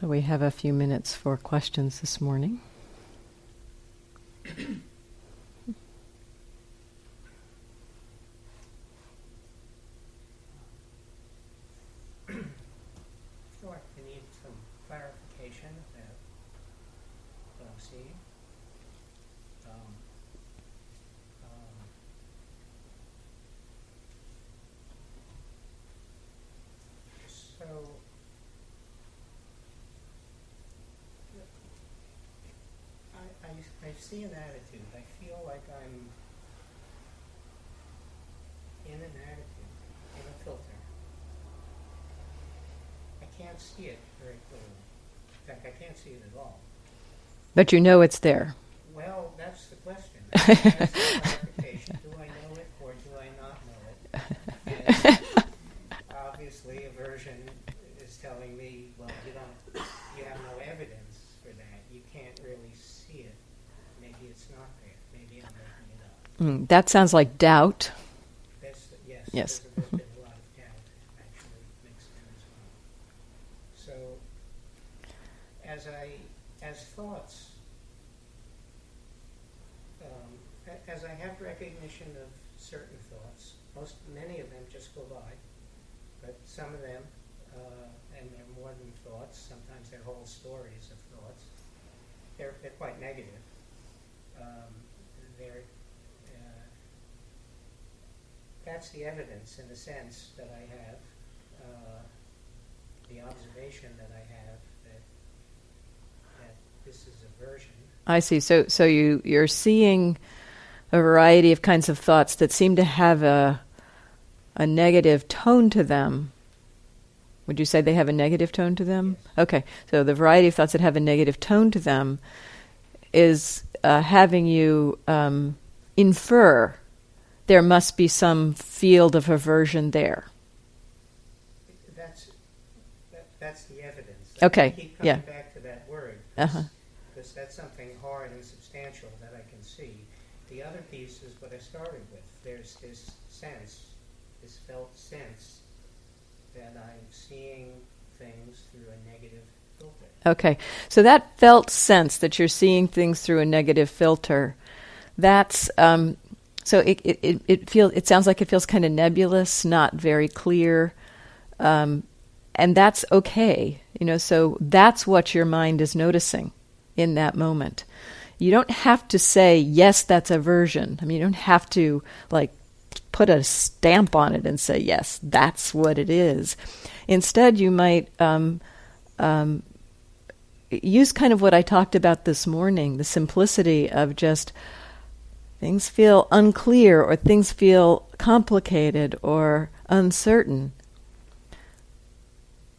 So we have a few minutes for questions this morning. See an attitude. I feel like I'm in an attitude, in a filter. I can't see it very clearly. In fact, I can't see it at all. But you know it's there. Well, that's the question. That's the do I know it or do I not know it? And obviously, aversion is telling me, well, you don't, you have no evidence for that. You can't really see it. Maybe it's not there. Maybe I'm making it up. Mm, that sounds like doubt. That's, yes. Yes. There's, there's a lot of doubt actually mixed in as well. So, as I, as thoughts, um, as I have recognition of certain thoughts, most, many of them just go by, but some of them, uh, and they're more than thoughts, sometimes they're whole stories of thoughts, they're, they're quite negative. Um, they're, uh, that's the evidence, in the sense, that I have, uh, the observation that I have that that this is aversion. I see. So so you you're seeing a variety of kinds of thoughts that seem to have a a negative tone to them. Would you say they have a negative tone to them? Okay. So the variety of thoughts that have a negative tone to them is uh, having you um, infer there must be some field of aversion there. That's that, that's the evidence. Okay, I keep coming yeah. back to that word Uh-huh. because that's something hard and substantial that I can see. The other piece is what I started with. There's this sense, this felt sense that I'm seeing things through a negative. Okay. So that felt sense that you're seeing things through a negative filter, that's um, so it it it, feels it sounds like it feels kind of nebulous, not very clear, um, and that's okay. You know, so that's what your mind is noticing in that moment. You don't have to say yes, that's aversion. I mean, you don't have to like put a stamp on it and say yes, that's what it is. Instead, you might um, um, use kind of what I talked about this morning the simplicity of just things feel unclear or things feel complicated or uncertain.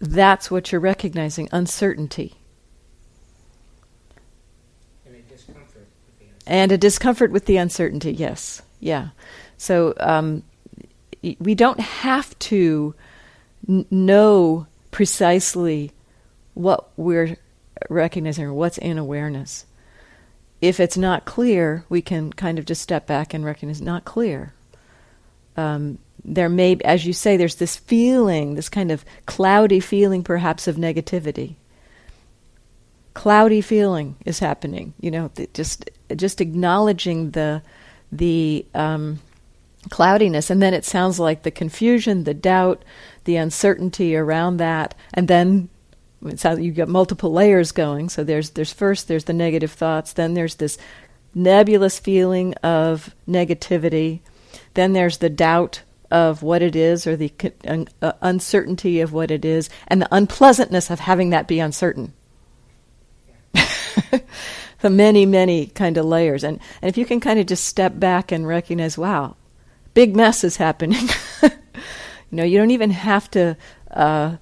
That's what you're recognizing uncertainty. And a discomfort with the answer. And a discomfort with the uncertainty, yes. Yeah. So um, we don't have to n- know precisely what we're recognizing what's in awareness. If it's not clear, we can kind of just step back and recognize not clear. Um, there may, as you say, there's this feeling, this kind of cloudy feeling, perhaps of negativity. Cloudy feeling is happening. You know, th- just just acknowledging the the um, cloudiness, and then it sounds like the confusion, the doubt, the uncertainty around that, and then sounds you get multiple layers going. So there's there's first there's the negative thoughts, then there's this nebulous feeling of negativity, then there's the doubt of what it is or the uh, uncertainty of what it is, and the unpleasantness of having that be uncertain. the many many kind of layers, and and if you can kind of just step back and recognize, wow, big mess is happening. you know, you don't even have to. Uh,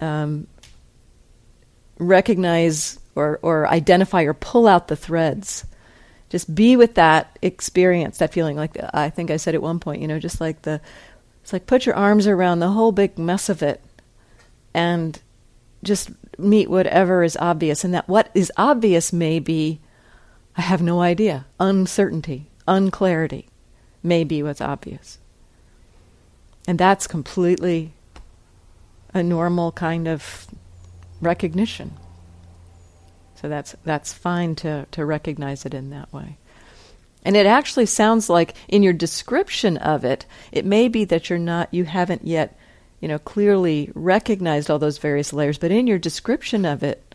um, recognize or, or identify or pull out the threads. Just be with that experience, that feeling. Like I think I said at one point, you know, just like the, it's like put your arms around the whole big mess of it, and just meet whatever is obvious. And that what is obvious may be, I have no idea, uncertainty, unclarity, may be what's obvious. And that's completely a normal kind of recognition. So that's that's fine to, to recognize it in that way. And it actually sounds like in your description of it, it may be that you're not you haven't yet, you know, clearly recognized all those various layers, but in your description of it,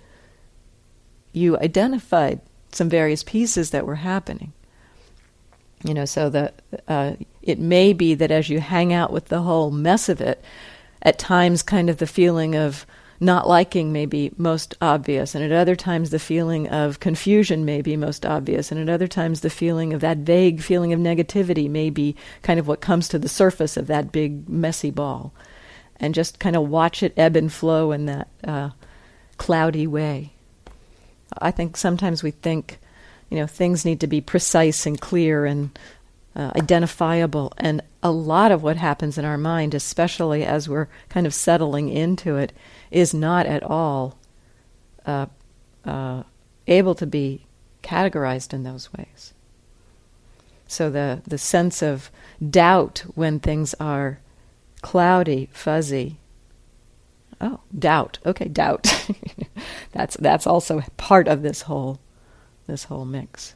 you identified some various pieces that were happening. You know, so that uh, it may be that as you hang out with the whole mess of it, at times kind of the feeling of not liking may be most obvious, and at other times the feeling of confusion may be most obvious, and at other times the feeling of that vague feeling of negativity may be kind of what comes to the surface of that big messy ball. And just kind of watch it ebb and flow in that uh, cloudy way. I think sometimes we think, you know, things need to be precise and clear and uh, identifiable. And a lot of what happens in our mind, especially as we're kind of settling into it, is not at all uh, uh, able to be categorized in those ways. So the, the sense of doubt when things are cloudy, fuzzy. Oh, doubt. Okay, doubt. that's that's also part of this whole this whole mix.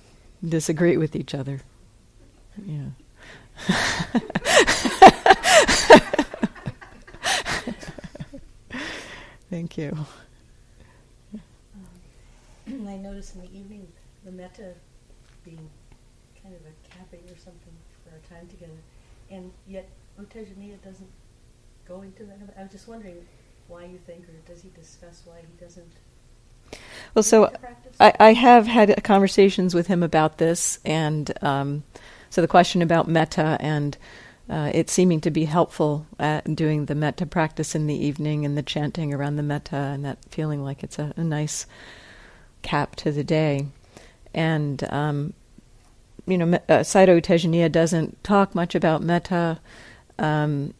disagree with each other. Yeah. Thank you. Um, I noticed in the evening the metta being kind of a capping or something for our time together. And yet U doesn't go into that. I was just wondering why you think, or does he discuss why he doesn't? Well, so I, I, have had conversations with him about this, and um, so the question about metta and uh, it seeming to be helpful at doing the metta practice in the evening and the chanting around the metta and that feeling like it's a, a nice cap to the day. And um, you know, uh, Sayadaw U Tejaniya doesn't talk much about metta. Um,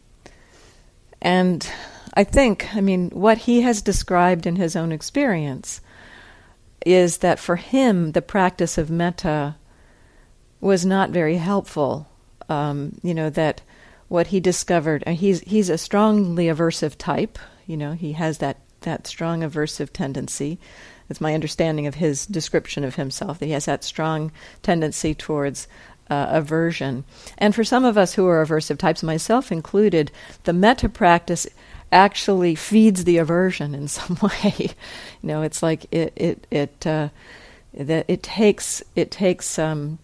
and I think, I mean, what he has described in his own experience is that for him, the practice of metta was not very helpful. Um, you know, that what he discovered, he's, he's a strongly aversive type, you know, he has that, that strong aversive tendency. It's my understanding of his description of himself that he has that strong tendency towards uh, aversion. And for some of us who are aversive types, myself included, the metta practice actually feeds the aversion in some way. you know, it's like it it it uh, that it takes it takes. Um,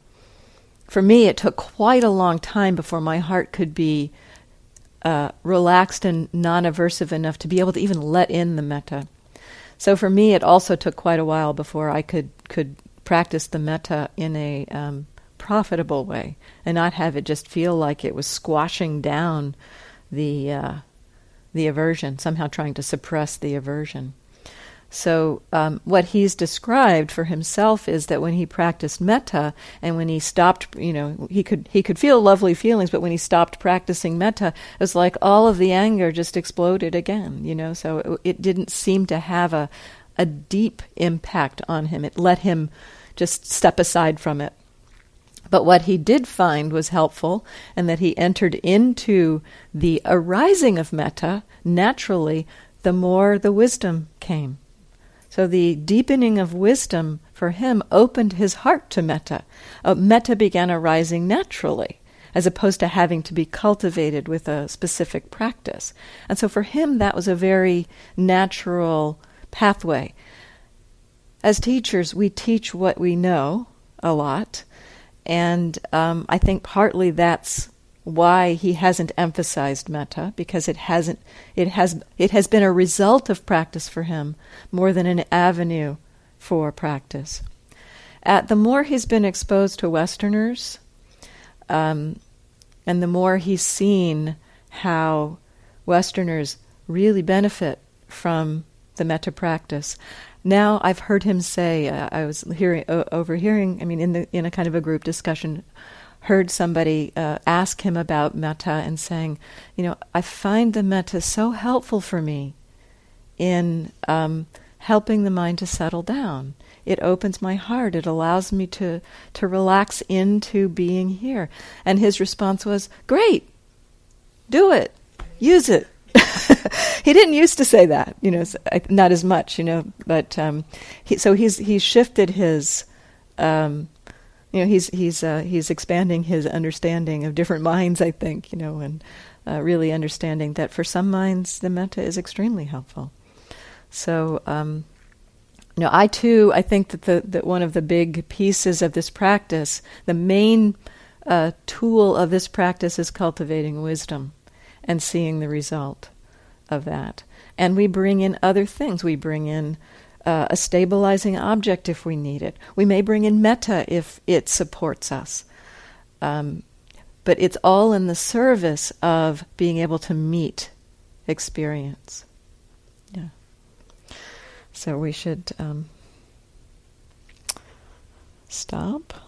for me, it took quite a long time before my heart could be uh, relaxed and non-aversive enough to be able to even let in the metta. So for me, it also took quite a while before I could could practice the metta in a um, profitable way and not have it just feel like it was squashing down the uh, the aversion, somehow trying to suppress the aversion. So, um, what he's described for himself is that when he practiced metta and when he stopped, you know, he could he could feel lovely feelings, but when he stopped practicing metta, it was like all of the anger just exploded again, you know. So it, it didn't seem to have a a deep impact on him. It let him just step aside from it. But what he did find was helpful, and that he entered into the arising of metta naturally the more the wisdom came. So the deepening of wisdom for him opened his heart to metta. Uh, metta began arising naturally, as opposed to having to be cultivated with a specific practice. And so for him, that was a very natural pathway. As teachers, we teach what we know a lot, and um, I think partly that's why he hasn't emphasized metta because it hasn't it has it has been a result of practice for him more than an avenue for practice. At the more he's been exposed to Westerners, um, and the more he's seen how Westerners really benefit from the metta practice. Now I've heard him say, uh, I was hearing, uh, overhearing, I mean, in the in a kind of a group discussion, heard somebody uh, ask him about metta and saying, you know, I find the metta so helpful for me in um, helping the mind to settle down. It opens my heart. It allows me to to relax into being here. And his response was, "Great, do it, use it." he didn't used to say that, you know, not as much, you know, but um, he, so he's he's shifted his, um, you know, he's he's uh, he's expanding his understanding of different minds, I think, you know, and uh, really understanding that for some minds the metta is extremely helpful. So, um, you know, I too, I think that the that one of the big pieces of this practice, the main uh, tool of this practice, is cultivating wisdom and seeing the result of that. And we bring in other things. We bring in uh, a stabilizing object if we need it. We may bring in metta if it supports us. Um, but it's all in the service of being able to meet experience. Yeah. So we should um, stop.